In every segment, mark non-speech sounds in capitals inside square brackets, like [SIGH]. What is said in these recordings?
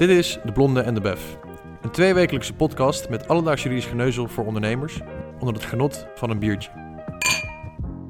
Dit is De Blonde en de Bef. Een tweewekelijkse podcast met alledaags juridisch geneuzel voor ondernemers onder het genot van een biertje.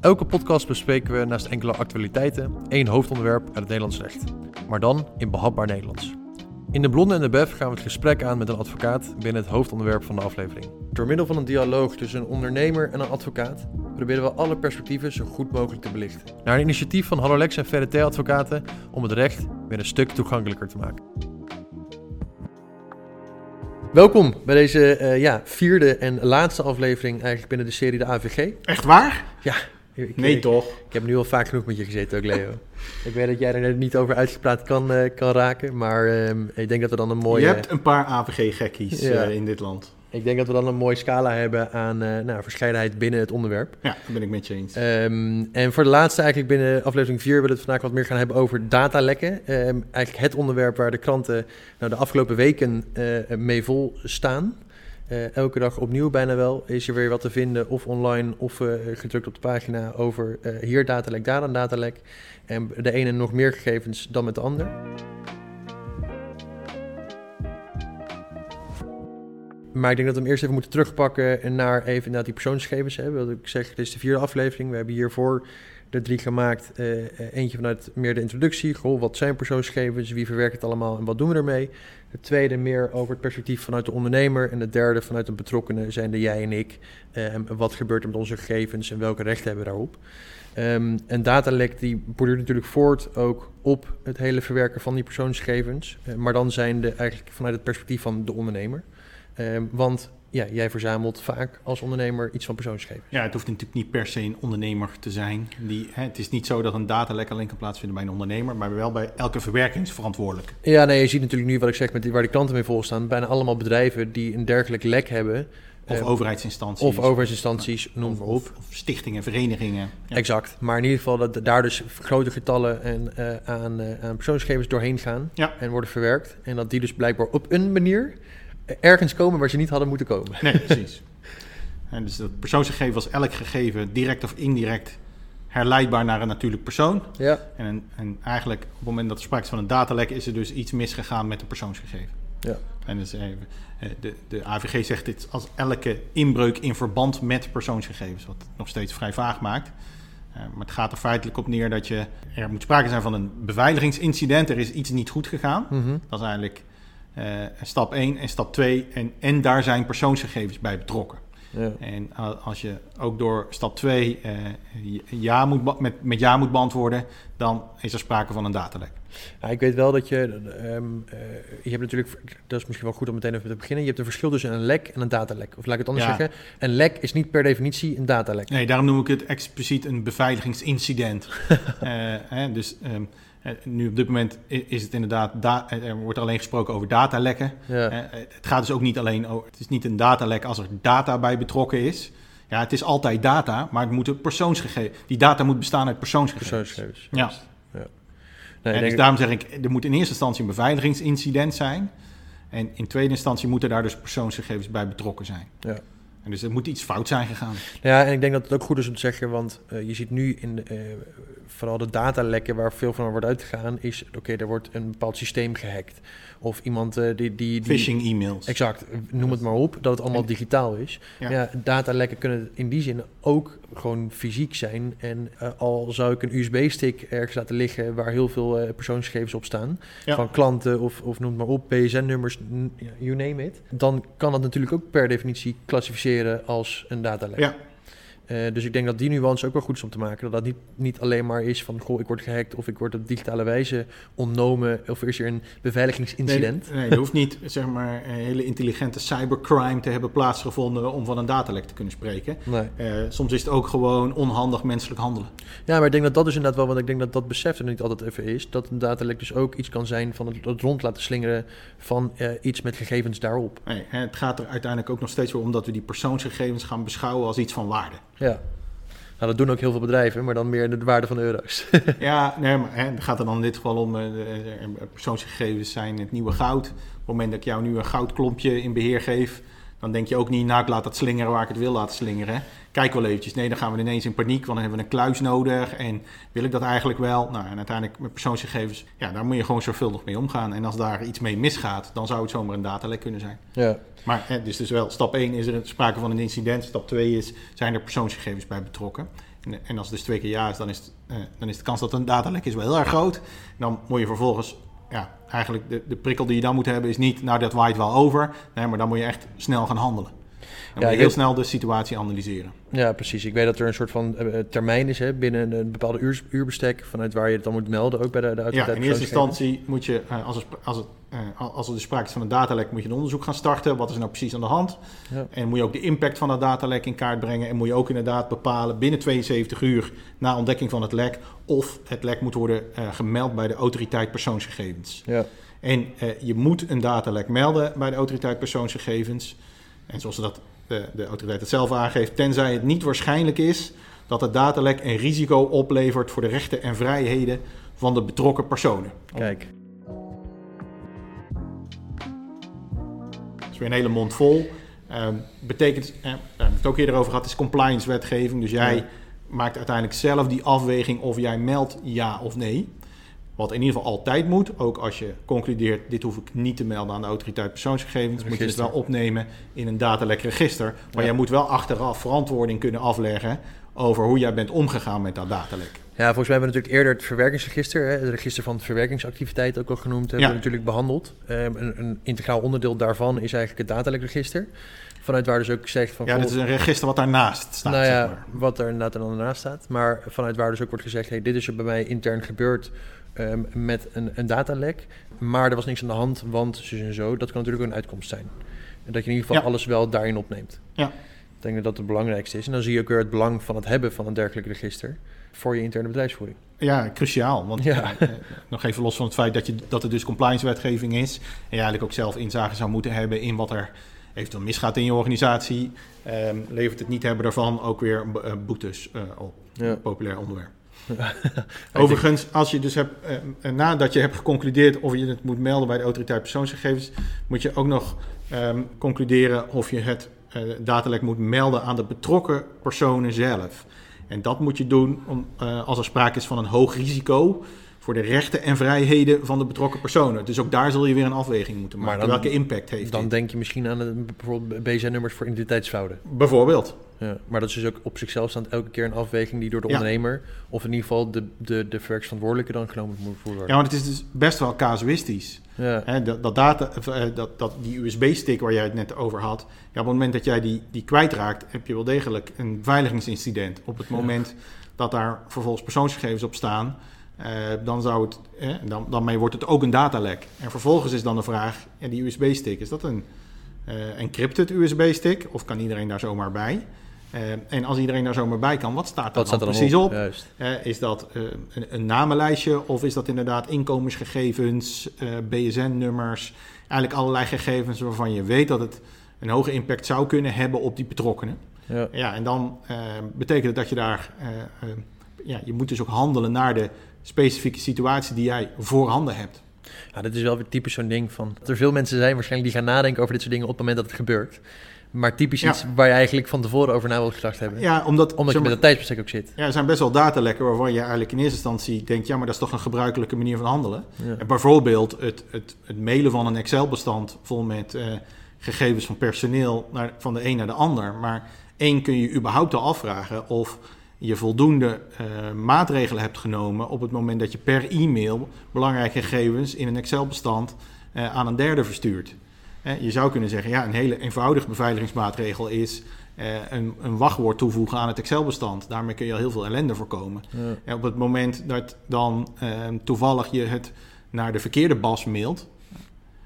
Elke podcast bespreken we naast enkele actualiteiten één hoofdonderwerp uit het Nederlands recht. Maar dan in behapbaar Nederlands. In De Blonde en de Bef gaan we het gesprek aan met een advocaat binnen het hoofdonderwerp van de aflevering. Door middel van een dialoog tussen een ondernemer en een advocaat proberen we alle perspectieven zo goed mogelijk te belichten. Naar een initiatief van Hallolex en VRT advocaten om het recht weer een stuk toegankelijker te maken. Welkom bij deze eh, ja, vierde en laatste aflevering eigenlijk binnen de serie de AVG. Echt waar? Ja. Ik, Nee ik, toch? ik heb nu al vaak genoeg met je gezeten ook, Leo. [LAUGHS] ik weet dat jij er net niet over uitgepraat kan, eh, kan raken, maar ehm, ik denk dat we dan een mooie... Je hebt een paar AVG-gekkies Ja. eh, in dit land. Ik denk dat we dan een mooie scala hebben aan eh, nou, verscheidenheid binnen het onderwerp. Ja, dat ben ik met je eens. Ehm, en voor de laatste, eigenlijk binnen aflevering 4, willen we het vandaag wat meer gaan hebben over datalekken. Ehm, eigenlijk het onderwerp waar de kranten nou, de afgelopen weken eh, mee vol staan. Eh, elke dag opnieuw bijna wel is er weer wat te vinden, of online of gedrukt op de pagina, over hier datalek, daar een datalek. En de ene nog meer gegevens dan met de ander. Maar ik denk dat we hem eerst even moeten terugpakken naar even naar die persoonsgegevens. Hè. Wat ik zeg, dit is de vierde aflevering. We hebben hiervoor de drie gemaakt. Eh, eh, eentje vanuit meer de introductie. Goh, wat zijn persoonsgegevens? Wie verwerkt het allemaal en wat doen we ermee? De tweede meer over het perspectief vanuit de ondernemer. En de derde vanuit de betrokkenen zijn de jij en ik. Eh, en wat gebeurt er met onze gegevens en welke rechten hebben we daarop? Ehm, en datalek die borduurt natuurlijk voort ook op het hele verwerken van die persoonsgegevens. Maar dan zijn de eigenlijk vanuit het perspectief van de ondernemer. Ehm, want ja, jij verzamelt vaak als ondernemer iets van persoonsgegevens. Ja, het hoeft natuurlijk niet per se een ondernemer te zijn. Die, hè, het is niet zo dat een datalek alleen kan plaatsvinden bij een ondernemer, maar wel bij elke verwerkingsverantwoordelijke. Ja, nee, je ziet natuurlijk nu wat ik zeg met die, waar de klanten mee volstaan. Bijna allemaal bedrijven die een dergelijk lek hebben. Of eh, overheidsinstanties. of overheidsinstanties, noem maar op. of, stichtingen, verenigingen. Ja. Exact. Maar in ieder geval dat daar dus grote getallen en, eh, aan, eh, aan persoonsgegevens doorheen gaan Ja. en worden verwerkt. En dat die dus blijkbaar op een manier ergens komen waar ze niet hadden moeten komen. Nee, [LAUGHS] precies. En dus dat persoonsgegeven was elk gegeven, direct of indirect, herleidbaar naar een natuurlijk persoon. Ja, En, en eigenlijk op het moment dat er sprake is van een datalek, is er dus iets misgegaan met een persoonsgegeven. ja. En dus even, eh, de, de AVG zegt dit als elke inbreuk in verband met persoonsgegevens, wat het nog steeds vrij vaag maakt. Eh, maar het gaat er feitelijk op neer dat je, er moet sprake zijn van een beveiligingsincident, er is iets niet goed gegaan. Mhm. Dat is eigenlijk stap 1 en stap 2 en, en daar zijn persoonsgegevens bij betrokken. ja. En als je ook door stap 2 eh, ja moet met, met ja moet beantwoorden, dan is er sprake van een datalek. Ja, ik weet wel dat je, ehm, eh, je hebt natuurlijk, dat is misschien wel goed om meteen even te beginnen. Je hebt een verschil tussen een lek en een datalek. Of laat ik het anders Ja. zeggen, een lek is niet per definitie een datalek. Nee, daarom noem ik het expliciet een beveiligingsincident. [LAUGHS] Eh, hè, dus ehm, eh, nu op dit moment is het inderdaad, da- eh, er wordt alleen gesproken over datalekken. Ja. Eh, het gaat dus ook niet alleen over, het is niet een datalek als er data bij betrokken is. Ja, het is altijd data, maar het moet persoonsgegevens. Die data moet bestaan uit persoonsgegevens. Persoonsgegevens. Ja. ja. Nee, en dus daarom zeg ik, er moet in eerste instantie een beveiligingsincident zijn. En in tweede instantie moeten daar dus persoonsgegevens bij betrokken zijn. Ja. En dus er moet iets fout zijn gegaan. Ja, en ik denk dat het ook goed is om te zeggen, want eh, je ziet nu in eh, vooral de datalekken waar veel van wordt uitgegaan, is oké, er wordt een bepaald systeem gehackt. Of iemand eh, die, die, die... Phishing e-mails. Exact, noem het maar op, dat het allemaal digitaal is. Ja. Ja. datalekken kunnen in die zin ook gewoon fysiek zijn. En eh, al zou ik een USB-stick ergens laten liggen waar heel veel eh, persoonsgegevens op staan, Ja. van klanten of, of noem het maar op, PSN-nummers, you name it, dan kan dat natuurlijk ook per definitie klassificeren als een datalek. Ja, Eh, dus ik denk dat die nuance ook wel goed is om te maken. Dat dat niet, niet alleen maar is van, goh, ik word gehackt of ik word op digitale wijze ontnomen of is er een beveiligingsincident. Nee, nee, er hoeft niet [LAUGHS] zeg maar, een hele intelligente cybercrime te hebben plaatsgevonden om van een datalek te kunnen spreken. Nee. Eh, soms is het ook gewoon onhandig menselijk handelen. Ja, maar ik denk dat dat dus inderdaad wel, want ik denk dat dat besef er niet altijd even is, dat een datalek dus ook iets kan zijn van het, het rond laten slingeren van eh, iets met gegevens daarop. Nee, het gaat er uiteindelijk ook nog steeds weer om dat we die persoonsgegevens gaan beschouwen als iets van waarde. Ja. Nou, dat doen ook heel veel bedrijven, maar dan meer in de waarde van euro's. [LAUGHS] Ja, nee, maar hè, het gaat er dan in dit geval om, eh, persoonsgegevens zijn het nieuwe goud. Op het moment dat ik jou nu een goudklompje in beheer geef, dan denk je ook niet, nou ik laat dat slingeren waar ik het wil laten slingeren. Kijk wel eventjes. Nee, dan gaan we ineens in paniek, want dan hebben we een kluis nodig. En wil ik dat eigenlijk wel? Nou, en uiteindelijk met persoonsgegevens, ja, daar moet je gewoon zorgvuldig mee omgaan. En als daar iets mee misgaat, dan zou het zomaar een datalek kunnen zijn. Ja. Maar hè, dus, dus wel, stap 1 is er sprake van een incident. Stap 2 is, zijn er persoonsgegevens bij betrokken? En, en als het dus twee keer ja is, dan is, het, eh, dan is de kans dat het een datalek is wel heel erg groot. Dan moet je vervolgens ja, eigenlijk de, de prikkel die je dan moet hebben is niet, nou dat waait wel over. Nee, maar dan moet je echt snel gaan handelen. Dan Ja, heel snel de situatie analyseren. ja, precies. Ik weet dat er een soort van eh, termijn is hè, binnen een bepaalde uur, uurbestek... vanuit waar je het dan moet melden, ook bij de, de Ja, in eerste instantie moet je, eh, als er, als, het, eh, als er dus sprake is van een datalek, moet je een onderzoek gaan starten. Wat is er nou precies aan de hand? Ja. En moet je ook de impact van dat datalek in kaart brengen. En moet je ook inderdaad bepalen binnen 72 uur na ontdekking van het lek... of het lek moet worden eh, gemeld bij de autoriteit persoonsgegevens. Ja. En eh, je moet een datalek melden bij de autoriteit persoonsgegevens. En zoals dat de, de autoriteit het zelf aangeeft, tenzij het niet waarschijnlijk is dat het datalek een risico oplevert voor de rechten en vrijheden van de betrokken personen. Kijk, Dat is weer een hele mond vol. Ehm, betekent, daar hebben het ook eerder over gehad, is compliance wetgeving. Dus jij Ja. maakt uiteindelijk zelf die afweging of jij meldt ja of nee. Wat in ieder geval altijd moet, ook als je concludeert, dit hoef ik niet te melden aan de autoriteit persoonsgegevens, moet je het wel opnemen in een datalek register. Maar Ja. jij moet wel achteraf verantwoording kunnen afleggen over hoe jij bent omgegaan met dat datalek. Ja, volgens mij hebben we natuurlijk eerder het verwerkingsregister, hè, het register van verwerkingsactiviteit ook al genoemd, hebben Ja. we natuurlijk behandeld. Ehm, een, een integraal onderdeel daarvan is eigenlijk het datalekregister. Vanuit waar dus ook zegt van... Ja, dit is een register wat daarnaast staat. nou ja, zeg maar. wat er inderdaad dan daarnaast staat. Maar vanuit waar dus ook wordt gezegd, hey, dit is er bij mij intern gebeurd ehm, met een, een datalek. Maar er was niks aan de hand, want zo en zo. Dat kan natuurlijk ook een uitkomst zijn. En dat je in ieder geval Ja. alles wel daarin opneemt. Ja. Ik denk dat dat het belangrijkste is. En dan zie je ook weer het belang van het hebben van een dergelijk register voor je interne bedrijfsvoering. Ja, cruciaal. Want Ja. eh, eh, nog even los van het feit dat, je, dat het dus compliance wetgeving is. En je eigenlijk ook zelf inzage zou moeten hebben in wat er eventueel misgaat in je organisatie. ehm, levert het niet hebben daarvan ook weer eh, boetes eh, op. Ja. Populair onderwerp. [LAUGHS] Overigens, als je dus hebt, eh, nadat je hebt geconcludeerd of je het moet melden bij de autoriteit persoonsgegevens, moet je ook nog ehm, concluderen of je het eh, datalek moet melden aan de betrokken personen zelf. En dat moet je doen om, als er sprake is van een hoog risico voor de rechten en vrijheden van de betrokken personen. Dus ook daar zul je weer een afweging moeten maken. dan- Welke impact heeft Dan dit? denk je misschien aan bijvoorbeeld BZN-nummers voor identiteitsfraude. Bijvoorbeeld. Ja, maar dat is dus ook op zichzelf staand elke keer een afweging die door de Ja. ondernemer, of in ieder geval de, de, de verwerksverantwoordelijke dan genomen moet worden. Ja, want het is dus best wel casuïstisch. Ja. Dat, dat data, eh, dat, dat, die USB-stick waar jij het net over had, ja, op het moment dat jij die, die kwijtraakt, heb je wel degelijk een beveiligingsincident. Op het moment dat daar vervolgens persoonsgegevens op staan, eh, dan zou het, eh, dan, daarmee wordt het ook een datalek. En vervolgens is dan de vraag, ja, die USB-stick, is dat een eh, encrypted USB-stick of kan iedereen daar zomaar bij? Eh, en als iedereen daar zomaar bij kan, wat staat daar dan er dan precies op? Is dat een, een namenlijstje of is dat inderdaad inkomensgegevens, BSN-nummers, eigenlijk allerlei gegevens waarvan je weet dat het een hoge impact zou kunnen hebben op die betrokkenen. Ja. Ja, en dan betekent het dat je daar, ja, je moet dus ook handelen naar de specifieke situatie die jij voorhanden hebt. Ja, dit is wel weer typisch zo'n ding van... Dat er veel mensen zijn waarschijnlijk die gaan nadenken over dit soort dingen op het moment dat het gebeurt. Maar typisch Ja. iets waar je eigenlijk van tevoren over na wil gedacht hebben. Ja, omdat, Omdat je met een tijdsbestek ook zit. ja, er zijn best wel datalekken waarvan je eigenlijk in eerste instantie denkt, ja, maar dat is toch een gebruikelijke manier van handelen. Ja. En bijvoorbeeld het, het, het mailen van een Excel-bestand vol met eh, gegevens van personeel naar, van de een naar de ander. Maar één kun je überhaupt al afvragen of je voldoende eh, maatregelen hebt genomen op het moment dat je per e-mail belangrijke gegevens in een Excel-bestand eh, aan een derde verstuurt. Eh, je zou kunnen zeggen, ja, een hele eenvoudige beveiligingsmaatregel is eh, een, een wachtwoord toevoegen aan het Excel-bestand. Daarmee kun je al heel veel ellende voorkomen. Ja. En op het moment dat dan toevallig je het naar de verkeerde bas mailt,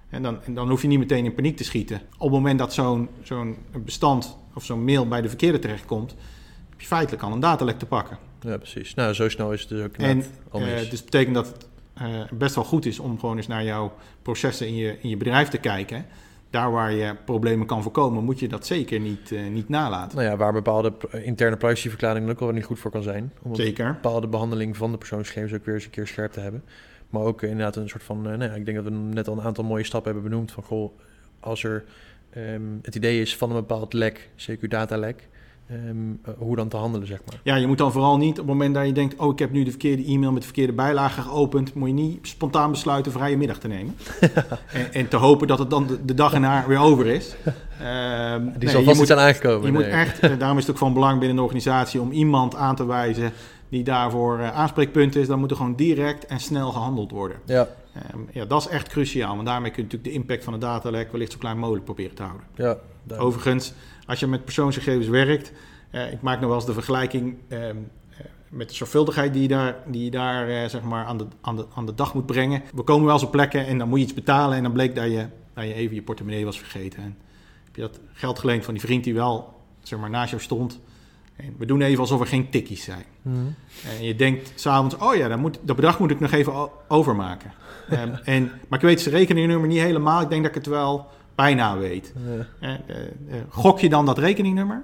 en dan, en dan hoef je niet meteen in paniek te schieten. Op het moment dat zo'n zo'n bestand of zo'n mail bij de verkeerde terechtkomt, heb je feitelijk al een datalek te pakken. ja, precies. Nou, zo snel is het dus ook En al eh, dus betekent dat het eh, best wel goed is om gewoon eens naar jouw processen in je, in je bedrijf te kijken. Daar waar je problemen kan voorkomen, moet je dat zeker niet, eh, niet nalaten. Nou ja, waar bepaalde interne privacyverklaringen ook wel niet goed voor kan zijn. Om een Zeker. bepaalde behandeling van de persoonsgegevens ook weer eens een keer scherp te hebben. Maar ook inderdaad een soort van, nou ja, ik denk dat we net al een aantal mooie stappen hebben benoemd. Van goh, als er ehm, het idee is van een bepaald lek, CQ-datalek, um, hoe dan te handelen, zeg maar. Ja, je moet dan vooral niet op het moment dat je denkt... oh, ik heb nu de verkeerde e-mail met de verkeerde bijlage geopend... moet je niet spontaan besluiten vrije middag te nemen. [LAUGHS] en, en, te hopen dat het dan de, dag erna weer over is. Um, [LAUGHS] Die nee, zal vast niet zijn aangekomen. Je moet echt, eh, daarom is het ook van belang binnen een organisatie... om iemand aan te wijzen die daarvoor uh, aanspreekpunt is... dan moet er gewoon direct en snel gehandeld worden. Ja. Um, ja, dat is echt cruciaal. Want daarmee kun je natuurlijk de impact van de datalek... wellicht zo klein mogelijk proberen te houden. Ja, Overigens als je met persoonsgegevens werkt, uh, ik maak nog wel eens de vergelijking uh, met de zorgvuldigheid die je daar, die je daar uh, zeg maar aan, de, aan, de, aan de dag moet brengen. We komen wel eens op plekken en dan moet je iets betalen en dan bleek dat je, dat je even je portemonnee was vergeten. En heb je dat geld geleend van die vriend die wel zeg maar, naast jou stond. En we doen even alsof er geen tikkies zijn. Mm. En je denkt s'avonds, oh ja, dat, moet, dat bedrag moet ik nog even overmaken. um, [LAUGHS] en, maar ik weet zijn rekeningnummer niet helemaal. Ik denk dat ik het wel bijna weet. Ja. Uh, gok je dan dat rekeningnummer?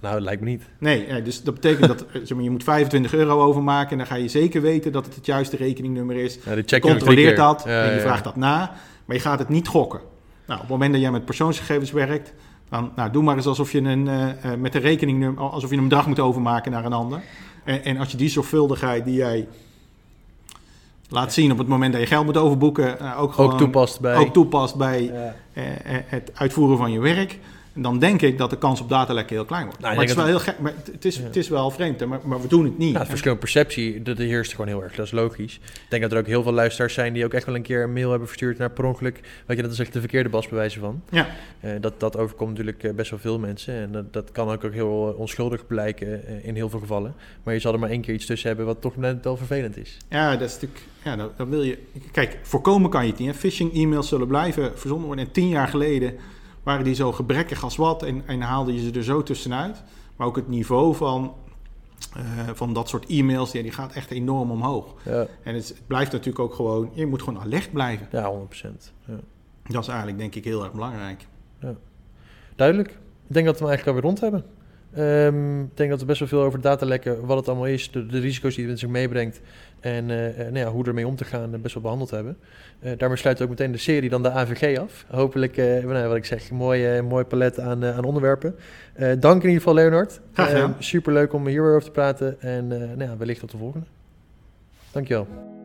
Nou, dat lijkt me niet. Nee, dus dat betekent dat zeg maar, je moet 25 euro overmaken... en dan ga je zeker weten dat het het juiste rekeningnummer is. Ja, je controleert dat en je vraagt dat na, maar je gaat het niet gokken. Nou, op het moment dat jij met persoonsgegevens werkt... dan nou, doe maar eens alsof je een, uh, met een rekeningnummer... alsof je een bedrag moet overmaken naar een ander. En, en als je die zorgvuldigheid die jij laat zien op het moment dat je geld moet overboeken. Uh, ook, gewoon, ook toepast bij, ook toepast bij ja. uh, het uitvoeren van je werk dan denk ik dat de kans op datalekken heel klein wordt. Nou, maar het is wel heel gek, maar het is, het is wel vreemd, maar, maar we doen het niet. Nou, het verschil in perceptie, dat heerst gewoon heel erg, dat is logisch. Ik denk dat er ook heel veel luisteraars zijn die ook echt wel een keer een mail hebben verstuurd naar per ongeluk, wat je, dat is echt de verkeerde bas bewijzen van. Ja. Uh, dat, dat overkomt natuurlijk eh, best wel veel mensen en dat, dat kan ook, ook heel onschuldig blijken uh, in heel veel gevallen. Maar je zal er maar één keer iets tussen hebben wat toch net wel vervelend is. Ja, dat is natuurlijk, ja, dan, dan wil je, kijk, voorkomen kan je het niet. Phishing-e-mails zullen blijven verzonden worden en tien jaar geleden waren die zo gebrekkig als wat en, en haalde je ze er zo tussenuit. Maar ook het niveau van, uh, van dat soort e-mails, ja, die gaat echt enorm omhoog. Ja. En het, het, blijft natuurlijk ook gewoon, je moet gewoon alert blijven. Ja, 100%. Ja. Dat is eigenlijk denk ik heel erg belangrijk. Ja. Duidelijk. Ik denk dat we hem eigenlijk alweer rond hebben. Um, ik denk dat we best wel veel over datalekken, wat het allemaal is, de, de risico's die het met zich meebrengt en uh, nou ja, hoe ermee om te gaan, best wel behandeld hebben. Uh, daarmee sluit ook meteen de serie dan de AVG af. Hopelijk, uh, nou, wat ik zeg, een mooi, mooi palet aan, aan onderwerpen. dank in ieder geval, Leonard. Graag gedaan. Superleuk om hier weer over te praten en nou ja, wellicht tot de volgende. Dankjewel.